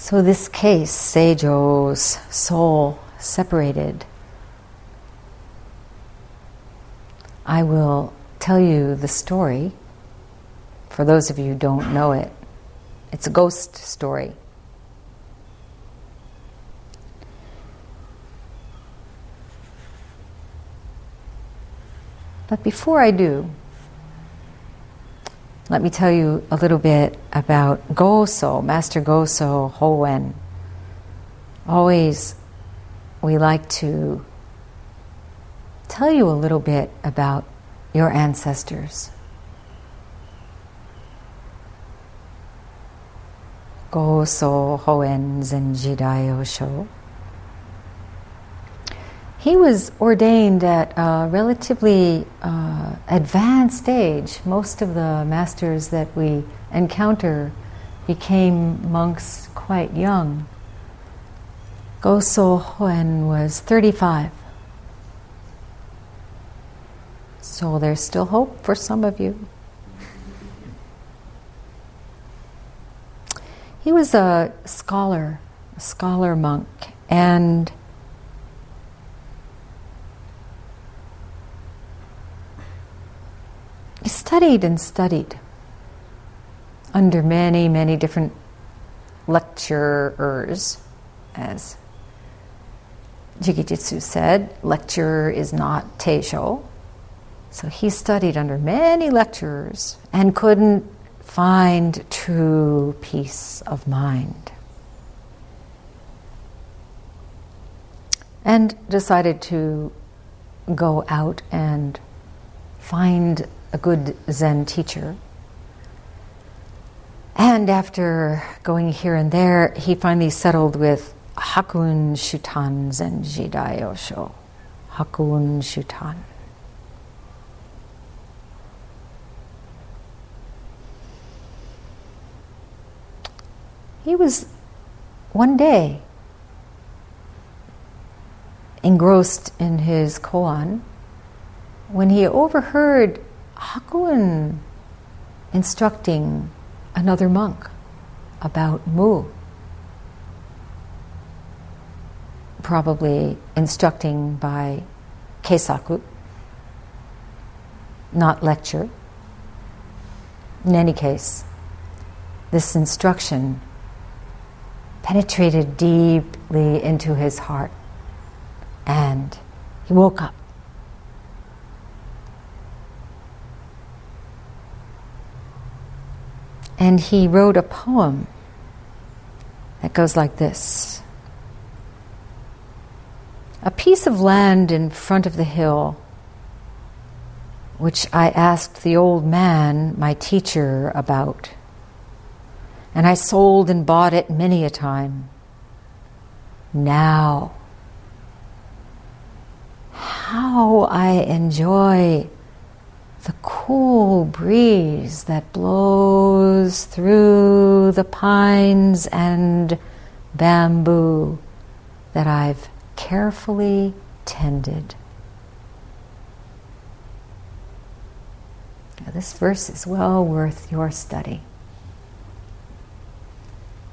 So, this case, Seijo's soul separated, I will tell you the story. For those of you who don't know it, it's a ghost story. But before I do, let me tell you a little bit about Goso, Master Goso Hoen. Always, we like to tell you a little bit about your ancestors. Goso Hoen Zenjidai Osho. He was ordained at a relatively uh, advanced age. Most of the masters that we encounter became monks quite young. Goso Hoen was 35. So there's still hope for some of you. He was a scholar, a scholar monk, and studied and studied under many, many different lecturers, as Jigijitsu said, lecturer is not teisho. So he studied under many lecturers and couldn't find true peace of mind. And decided to go out and find a good Zen teacher. And after going here and there, he finally settled with Hakun Shutan Zen Jidai Osho. Hakuin Shutan. He was one day engrossed in his koan when he overheard Hakuin instructing another monk about Mu. Probably instructing by Keisaku, not lecture. In any case, this instruction penetrated deeply into his heart and he woke up And he wrote a poem that goes like this A piece of land in front of the hill, which I asked the old man, my teacher, about. And I sold and bought it many a time. Now, how I enjoy cool breeze that blows through the pines and bamboo that I've carefully tended. Now, this verse is well worth your study.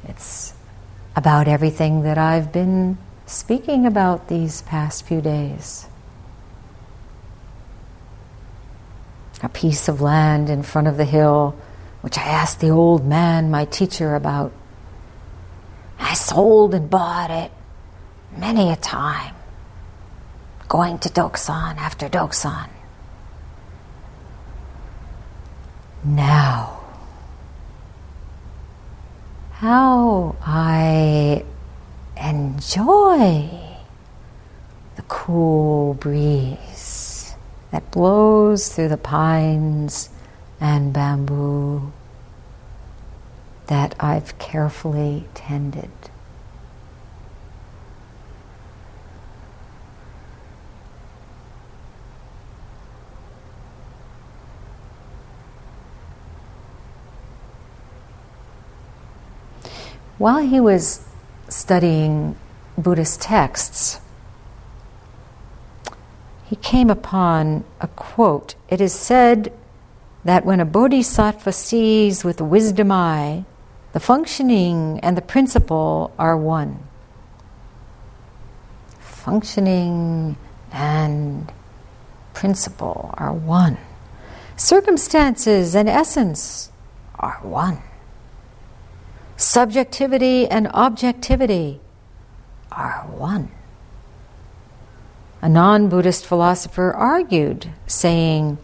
It's about everything that I've been speaking about these past few days. A piece of land in front of the hill, which I asked the old man, my teacher, about. I sold and bought it many a time, going to dokusan after dokusan. Now, how I enjoy the cool breeze that blows through the pines and bamboo that I've carefully tended. While he was studying Buddhist texts, he came upon a quote. It is said that when a bodhisattva sees with wisdom eye The functioning and the principle are one. Functioning and principle are one. Circumstances and essence are one. Subjectivity and objectivity are one. A non Buddhist philosopher argued, saying,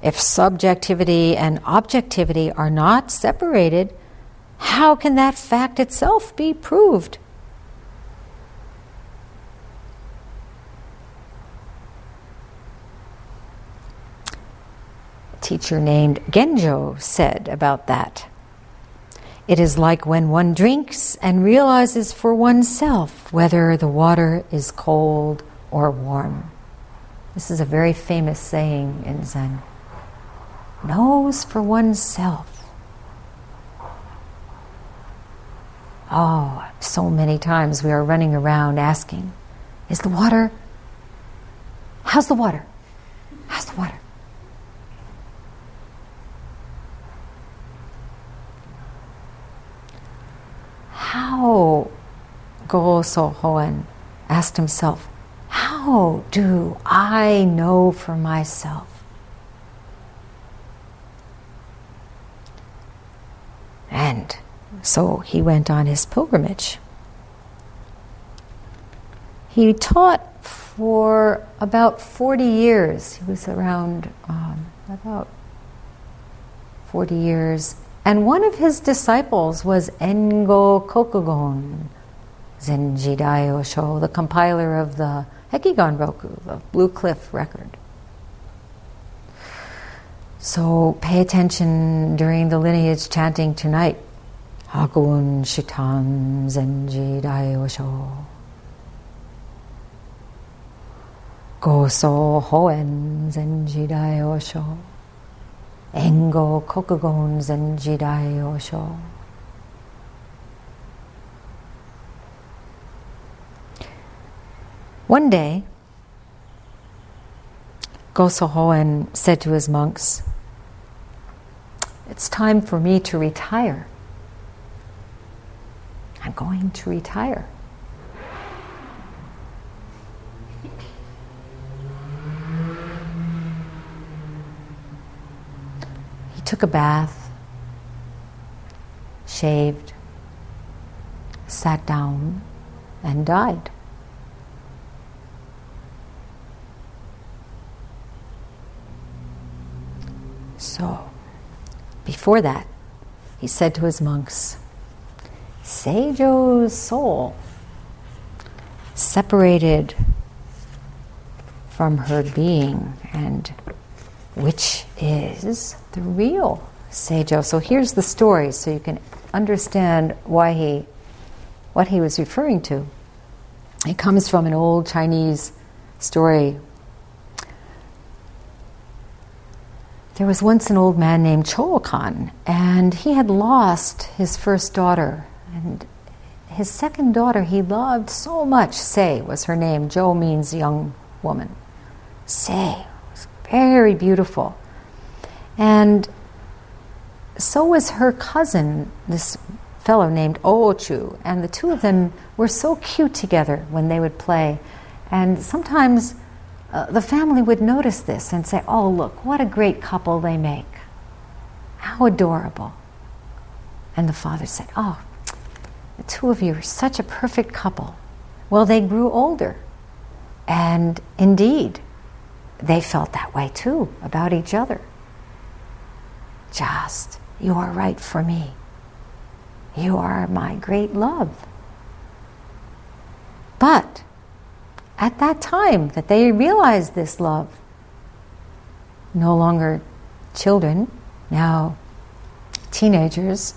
if subjectivity and objectivity are not separated, how can that fact itself be proved? A teacher named Genjo said about that. It is like when one drinks and realizes for oneself whether the water is cold or warm. This is a very famous saying in Zen. Knows for oneself. Oh, so many times we are running around asking, Is the water? How's the water? How's the water? How, Goso Hoen asked himself, How do I know for myself? And so he went on his pilgrimage. He taught for about 40 years. He was around um, about 40 years. And one of his disciples was Engo Kokugon Zenji Daiyosho, the compiler of the Hekigan Roku, the Blue Cliff record. So pay attention during the lineage chanting tonight. Hakun Shutan Zenji Daiyosho. Goso Hoen Zenji Daiyosho. Engo Kokugon Zenji Daiyosho. One day, Goso Hoen said to his monks, It's time for me to retire. I'm going to retire. He took a bath, shaved, sat down, and died. So, before that, he said to his monks, Seijo's soul separated from her being and which is the real Seijo. So here's the story so you can understand why he what he was referring to. It comes from an old Chinese story. There was once an old man named Chokan, and he had lost his first daughter and his second daughter he loved so much. Sei was her name. Jo means young woman. Sei was very beautiful. And so was her cousin, this fellow named Ochu. And the two of them were so cute together when they would play. And sometimes uh, the family would notice this and say, Oh, look, what a great couple they make. How adorable. And the father said, Oh, the two of you are such a perfect couple. Well, they grew older. And indeed, they felt that way too about each other. Just, you are right for me. You are my great love. But at that time that they realized this love, no longer children, now teenagers,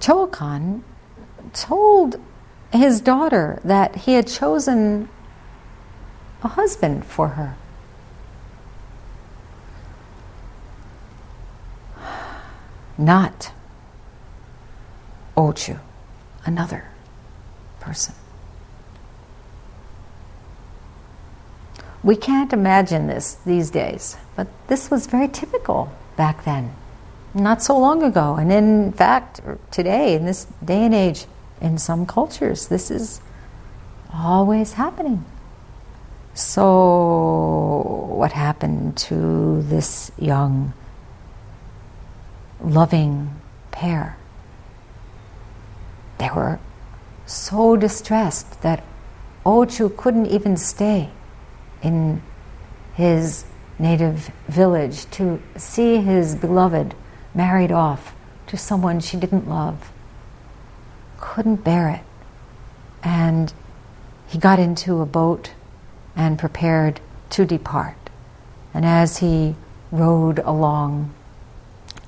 Chokan told his daughter that he had chosen a husband for her. Not Ochu, another person. We can't imagine this these days, but this was very typical back then. not so long ago. And in fact, today, in this day and age, in some cultures, this is always happening. So, what happened to this young, loving pair? They were so distressed that Ochu couldn't even stay in his native village to see his beloved married off to someone she didn't love. Couldn't bear it. And he got into a boat and prepared to depart. And as he rowed along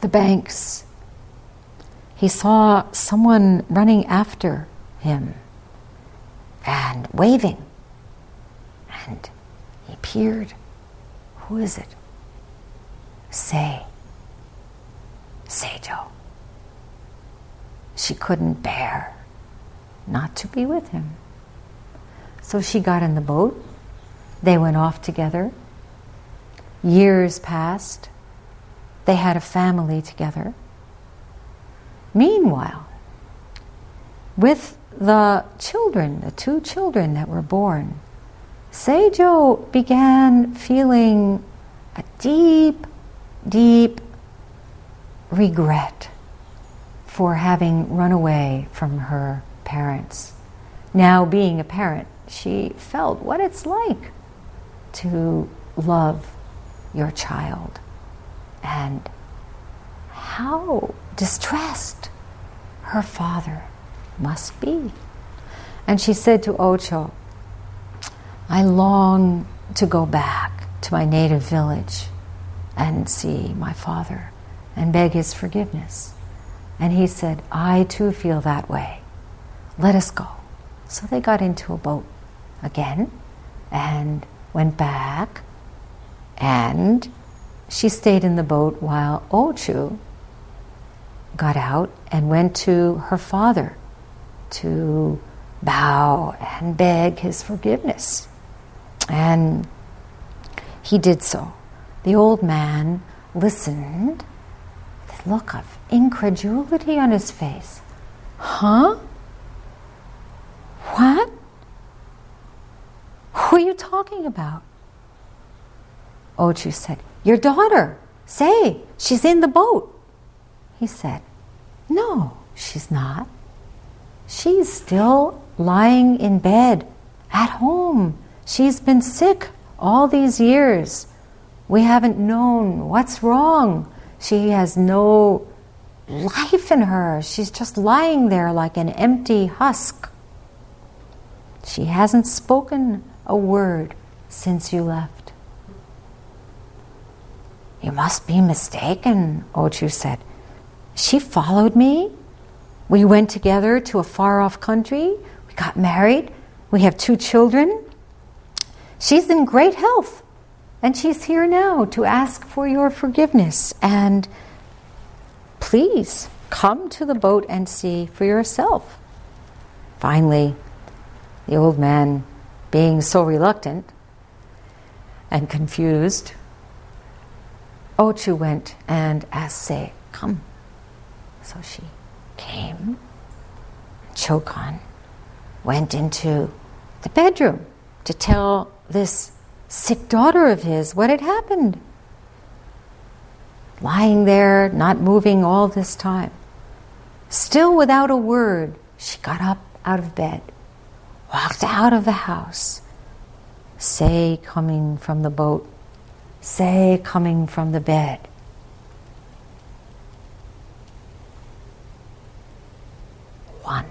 the banks, he saw someone running after him and waving. Peered. Who is it? Sei. Seijo. She couldn't bear not to be with him. So she got in the boat. They went off together. Years passed. They had a family together. Meanwhile, with the children, the two children that were born, Seijo began feeling a deep, deep regret for having run away from her parents. Now, being a parent, she felt what it's like to love your child and how distressed her father must be. And she said to Ochu, I long to go back to my native village and see my father and beg his forgiveness. And he said, I too feel that way. Let us go. So they got into a boat again and went back. And she stayed in the boat while Ochu got out and went to her father to bow and beg his forgiveness. And he did so. The old man listened with a look of incredulity on his face. Huh? What? Who are you talking about? Ochu said, Your daughter. Sei, she's in the boat. He said, No, she's not. She's still lying in bed at home. She's been sick all these years. We haven't known what's wrong. She has no life in her. She's just lying there like an empty husk. She hasn't spoken a word since you left. You must be mistaken, Ochu said. She followed me. We went together to a far off country. We got married. We have two children. She's in great health. And she's here now to ask for your forgiveness. And please come to the boat and see for yourself. Finally, the old man, being so reluctant and confused, Ochu went and asked Sei, Come. So she came. Chokan went into the bedroom to tell this sick daughter of his what had happened. Lying there, not moving all this time. Still without a word, she got up out of bed, walked out of the house. Sei coming from the boat, Sei coming from the bed. One.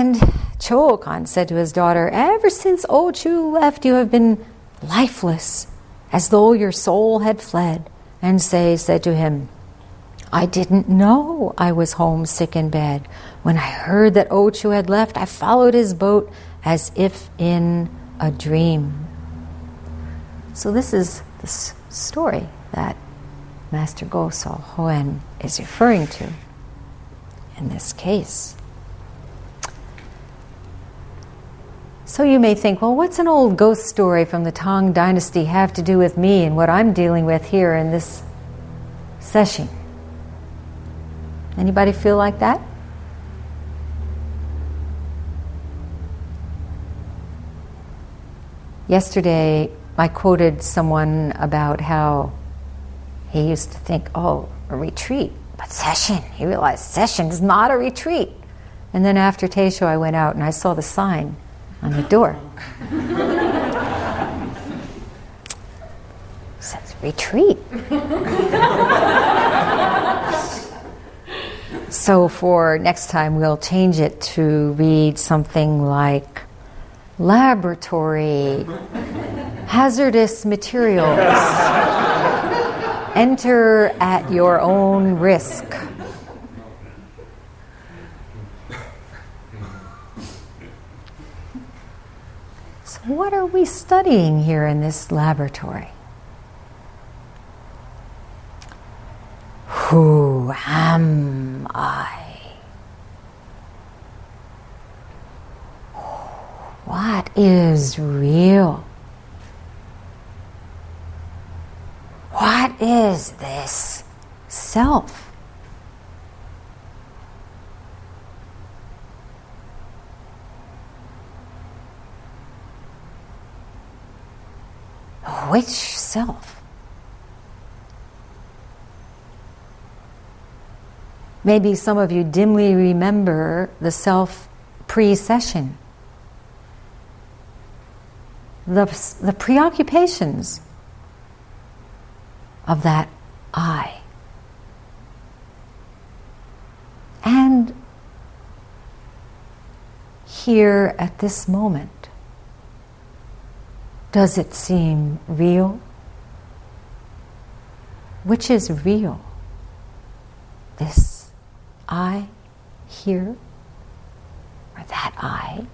And Cho Chokan said to his daughter, Ever since Ochu left, you have been lifeless, as though your soul had fled. And Sei said to him, I didn't know I was homesick in bed. When I heard that Ochu had left, I followed his boat as if in a dream. So, this is the story that Master Goso Hoen is referring to in this case. So you may think, well, what's an old ghost story from the Tang Dynasty have to do with me and what I'm dealing with here in this session? Anybody feel like that? Yesterday, I quoted someone about how he used to think, oh, a retreat, but session. He realized session is not a retreat. And then after Teisho, I went out and I saw the sign on the door. says retreat. so for next time, we'll change it to read something like laboratory, hazardous materials. Enter at your own risk. What are we studying here in this laboratory? Who am I? What is real? What is this self? Which self? Maybe some of you dimly remember the self pre session the, the preoccupations of that I. And here at this moment, does it seem real? Which is real? This I here, or that I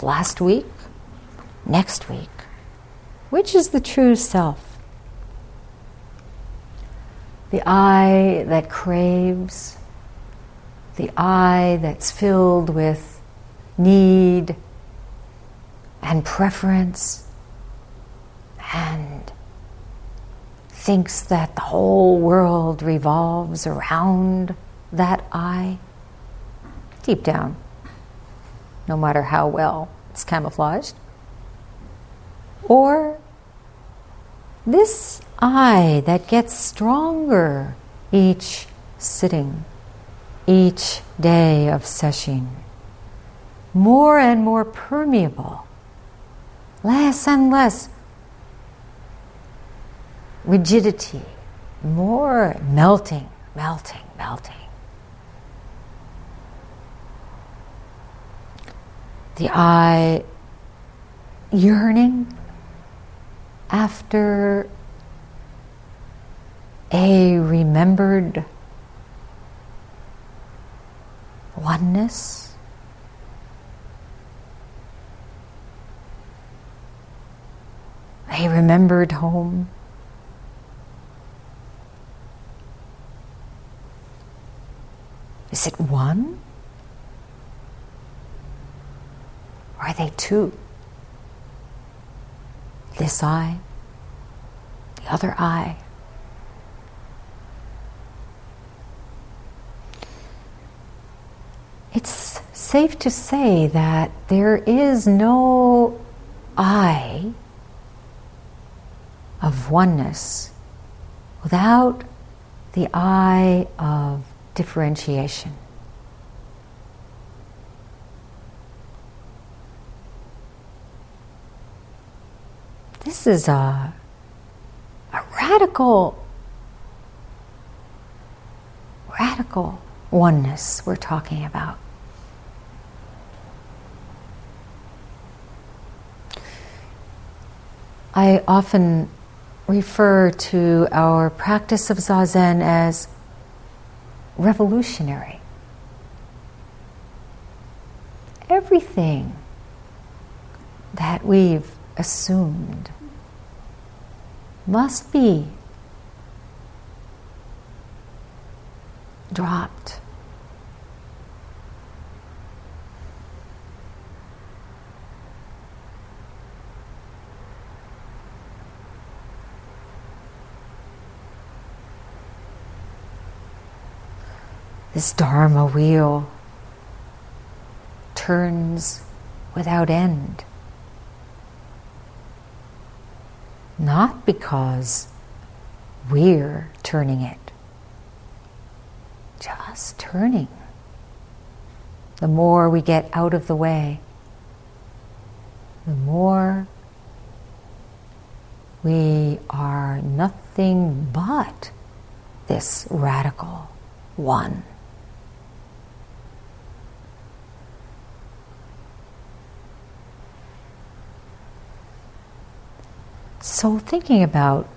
last week? next week. Which is the true self? The I that craves, the I that's filled with need and preference and thinks that the whole world revolves around that I. Deep down, no matter how well it's camouflaged. Or this I that gets stronger each sitting, each day of session, more and more permeable, less and less rigidity, more melting, melting, melting. The I yearning after a remembered oneness. A remembered home. Is it one? Or are they two? this I, the other I. It's safe to say that there is no I of oneness without the I of differentiation. This is a, a radical, radical oneness we're talking about. I often refer to our practice of Zazen as revolutionary. Everything that we've assumed must be dropped. This Dharma wheel turns without end. Not because we're turning it, just turning. The more we get out of the way, the more we are nothing but this radical one. So, thinking about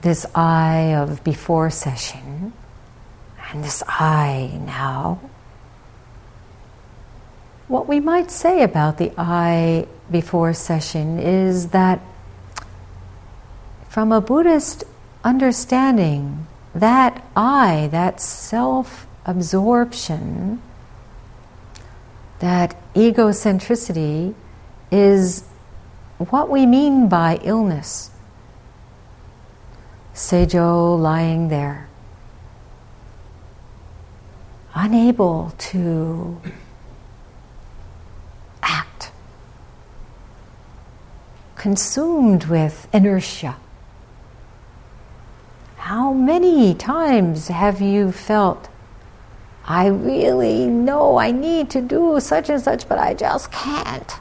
this I of before session and this I now, what we might say about the I before session is that from a Buddhist understanding, that I, that self absorption, that egocentricity is what we mean by illness. Seijo lying there, unable to act, consumed with inertia. How many times have you felt, I really know I need to do such and such, but I just can't?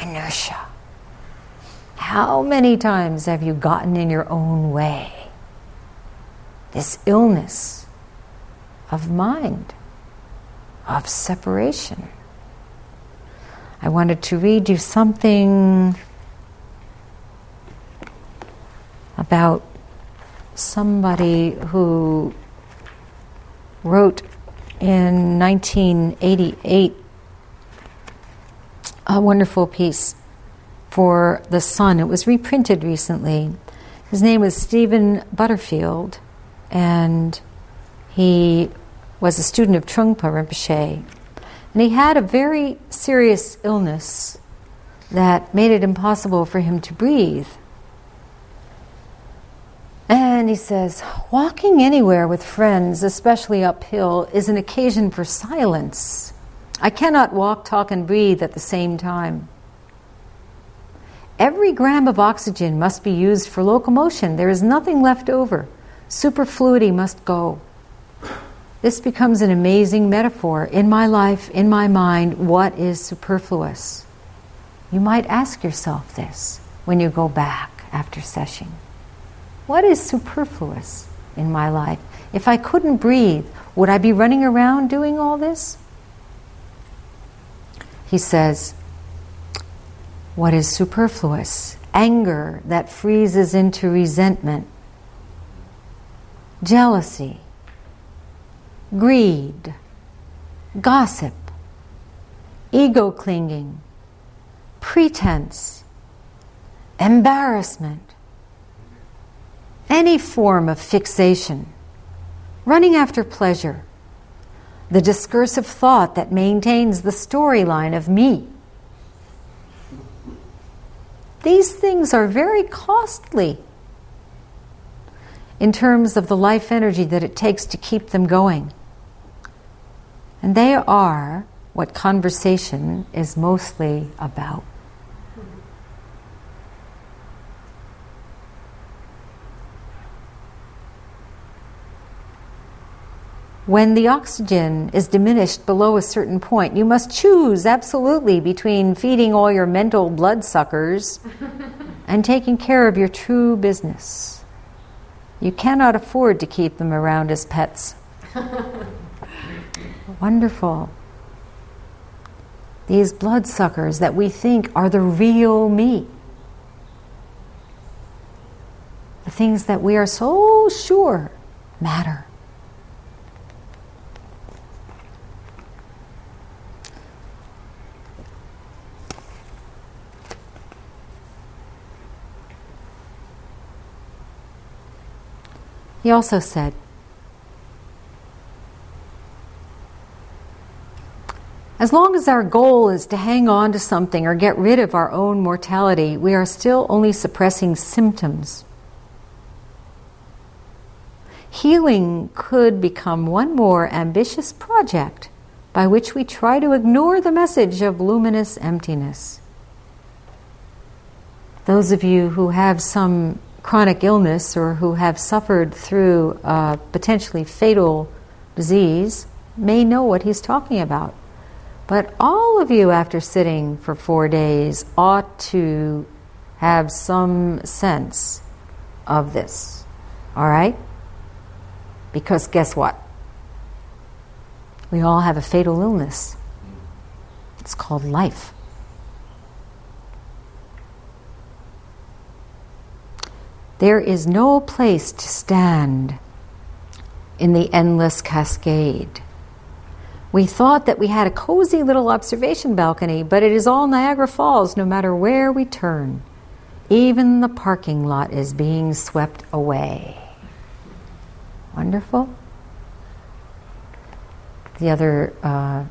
Inertia. How many times have you gotten in your own way? This illness of mind, of separation. I wanted to read you something about somebody who wrote in 1988 a wonderful piece for The Sun. It was reprinted recently. His name was Stephen Butterfield, and he was a student of Trungpa Rinpoche. And he had a very serious illness that made it impossible for him to breathe. And he says, walking anywhere with friends, especially uphill, is an occasion for silence. I cannot walk, talk, and breathe at the same time. Every gram of oxygen must be used for locomotion. There is nothing left over. Superfluity must go. This becomes an amazing metaphor. In my life, in my mind, what is superfluous? You might ask yourself this when you go back after session. What is superfluous in my life? If I couldn't breathe, would I be running around doing all this? He says, What is superfluous? Anger that freezes into resentment, jealousy, greed, gossip, ego clinging, pretense, embarrassment, any form of fixation, running after pleasure, the discursive thought that maintains the storyline of me. These things are very costly in terms of the life energy that it takes to keep them going. And they are what conversation is mostly about. When the oxygen is diminished below a certain point, you must choose absolutely between feeding all your mental bloodsuckers and taking care of your true business. You cannot afford to keep them around as pets. Wonderful. These bloodsuckers that we think are the real me. The things that we are so sure matter. He also said, As long as our goal is to hang on to something or get rid of our own mortality, we are still only suppressing symptoms. healing could become one more ambitious project by which we try to ignore the message of luminous emptiness. Those of you who have some chronic illness or who have suffered through a potentially fatal disease may know what he's talking about. But all of you, after sitting for four days, ought to have some sense of this. All right? Because guess what? We all have a fatal illness. It's called life. There is no place to stand in the endless cascade. We thought that we had a cozy little observation balcony, but it is all Niagara Falls no matter where we turn. Even the parking lot is being swept away. Wonderful. The other, uh,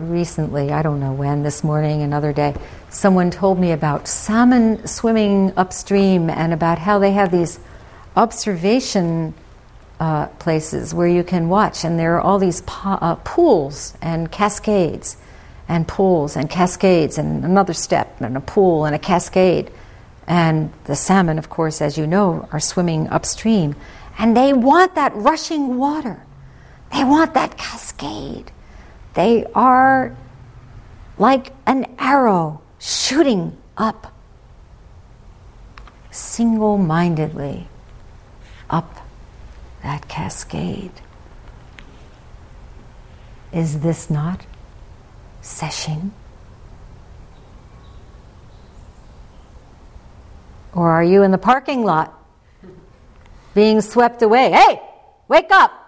recently, I don't know when, this morning, another day, someone told me about salmon swimming upstream and about how they have these observation uh, places where you can watch, and there are all these po- uh, pools and cascades, and pools and cascades, and another step, and a pool and a cascade. And the salmon, of course, as you know, are swimming upstream. And they want that rushing water, they want that cascade. They are like an arrow shooting up single mindedly up that cascade. Is this not session? Or are you in the parking lot being swept away? Hey, wake up!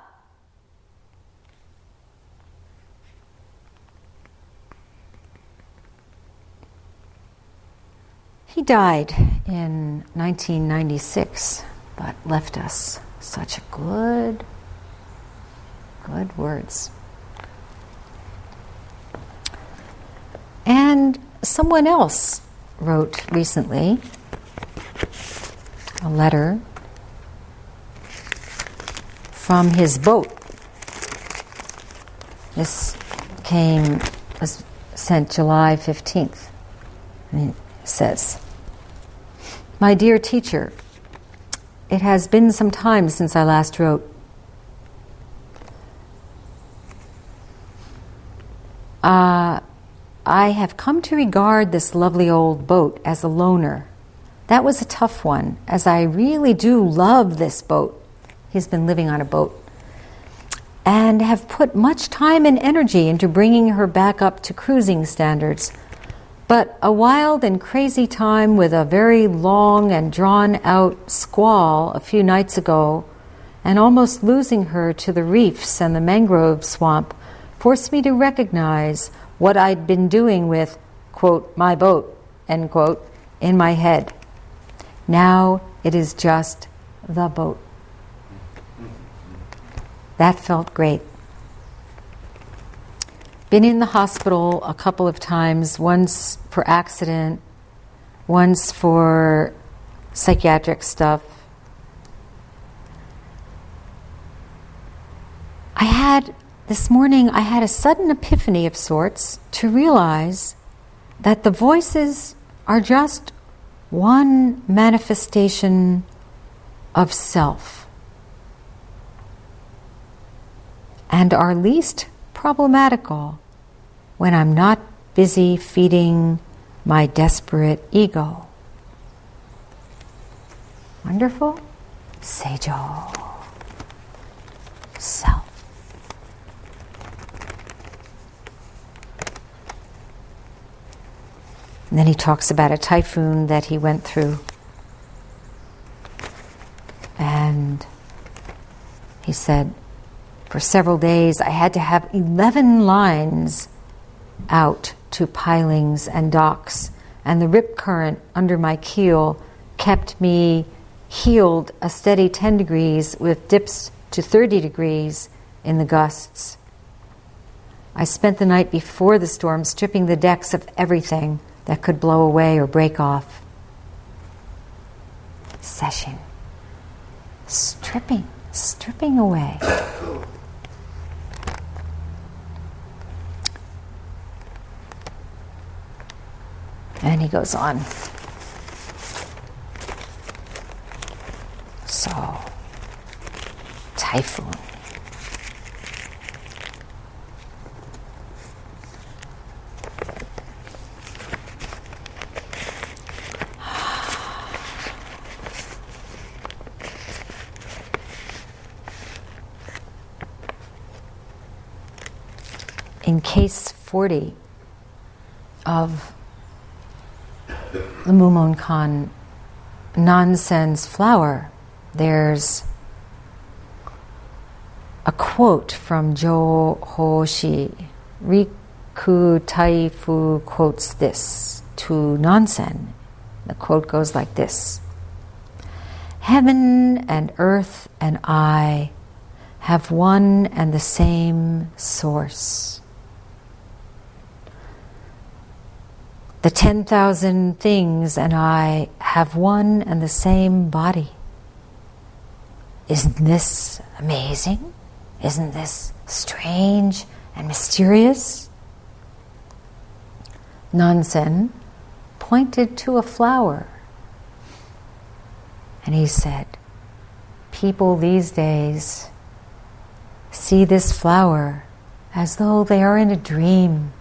He died in 1996, but left us such good, good words. And someone else wrote recently a letter from his boat. This came, was sent July 15th. And it says, My dear teacher, it has been some time since I last wrote. Uh, I have come to regard this lovely old boat as a loner. That was a tough one, as I really do love this boat. He's been living on a boat. And have put much time and energy into bringing her back up to cruising standards. But a wild and crazy time with a very long and drawn out squall a few nights ago, and almost losing her to the reefs and the mangrove swamp, forced me to recognize what I'd been doing with, quote, my boat, end quote, in my head. Now it is just the boat. That felt great been in the hospital a couple of times, once for accident, once for psychiatric stuff. I had this morning, I had a sudden epiphany of sorts to realize that the voices are just one manifestation of self. And are least problematical when I'm not busy feeding my desperate ego. Wonderful? Seijo. Self. And then he talks about a typhoon that he went through. And he said, for several days I had to have 11 lines out to pilings and docks, and the rip current under my keel kept me heeled a steady 10 degrees with dips to 30 degrees in the gusts. I spent the night before the storm stripping the decks of everything that could blow away or break off. Session. Stripping stripping away. And he goes on. So, typhoon. In case 40 of the Mumonkan Nansen's flower, there's a quote from Jo Hoshi. Riku Taifu quotes this to Nansen. The quote goes like this Heaven and earth and I have one and the same source. The 10,000 things and I have one and the same body. Isn't this amazing? Isn't this strange and mysterious? Nansen pointed to a flower and he said, People these days see this flower as though they are in a dream.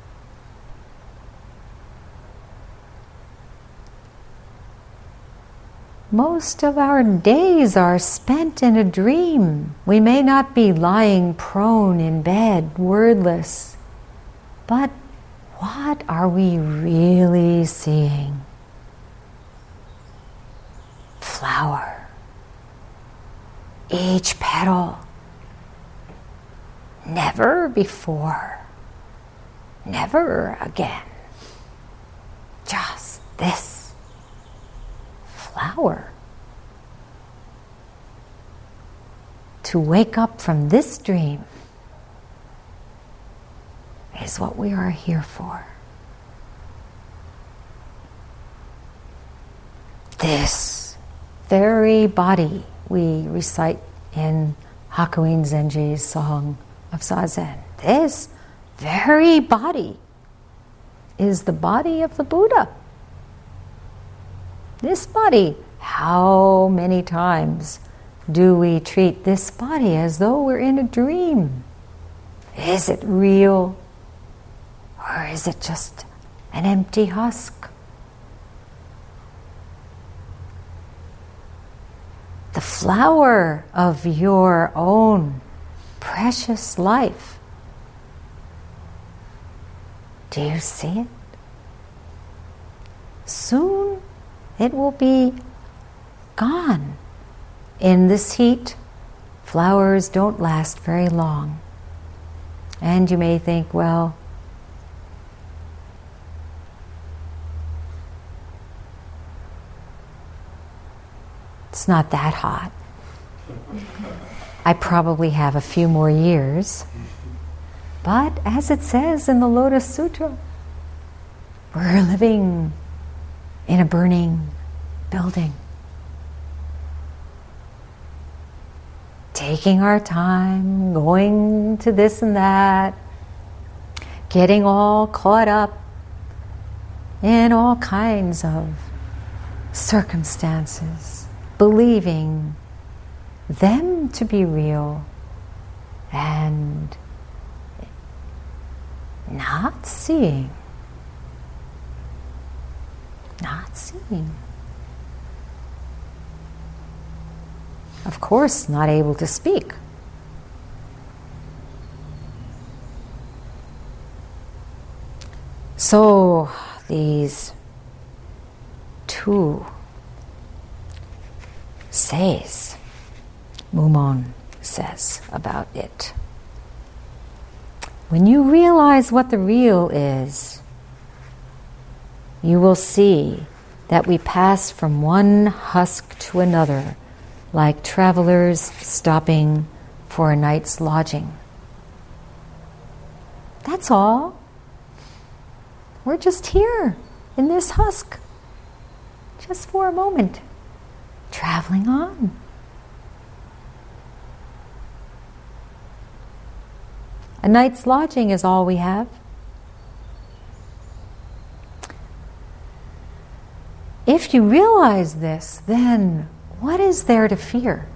Most of our days are spent in a dream. We may not be lying prone in bed, wordless, but what are we really seeing? Flower. Each petal. Never before. Never again. Just this flower. To wake up from this dream is what we are here for. This very body we recite in Hakuin Zenji's song of Zazen. This very body is the body of the Buddha. This body, how many times do we treat this body as though we're in a dream? Is it real? Or is it just an empty husk? The flower of your own precious life. Do you see it? Soon it will be gone. In this heat, flowers don't last very long. And you may think, well, it's not that hot. I probably have a few more years. But as it says in the Lotus Sutra, we're living in a burning building. Taking our time, going to this and that, getting all caught up in all kinds of circumstances, believing them to be real and not seeing not seeing. Of course, not able to speak. So, these two says, Mumon says about it. When you realize what the real is, you will see that we pass from one husk to another like travelers stopping for a night's lodging. That's all. We're just here in this husk, just for a moment, traveling on. A night's lodging is all we have. If you realize this, then what is there to fear?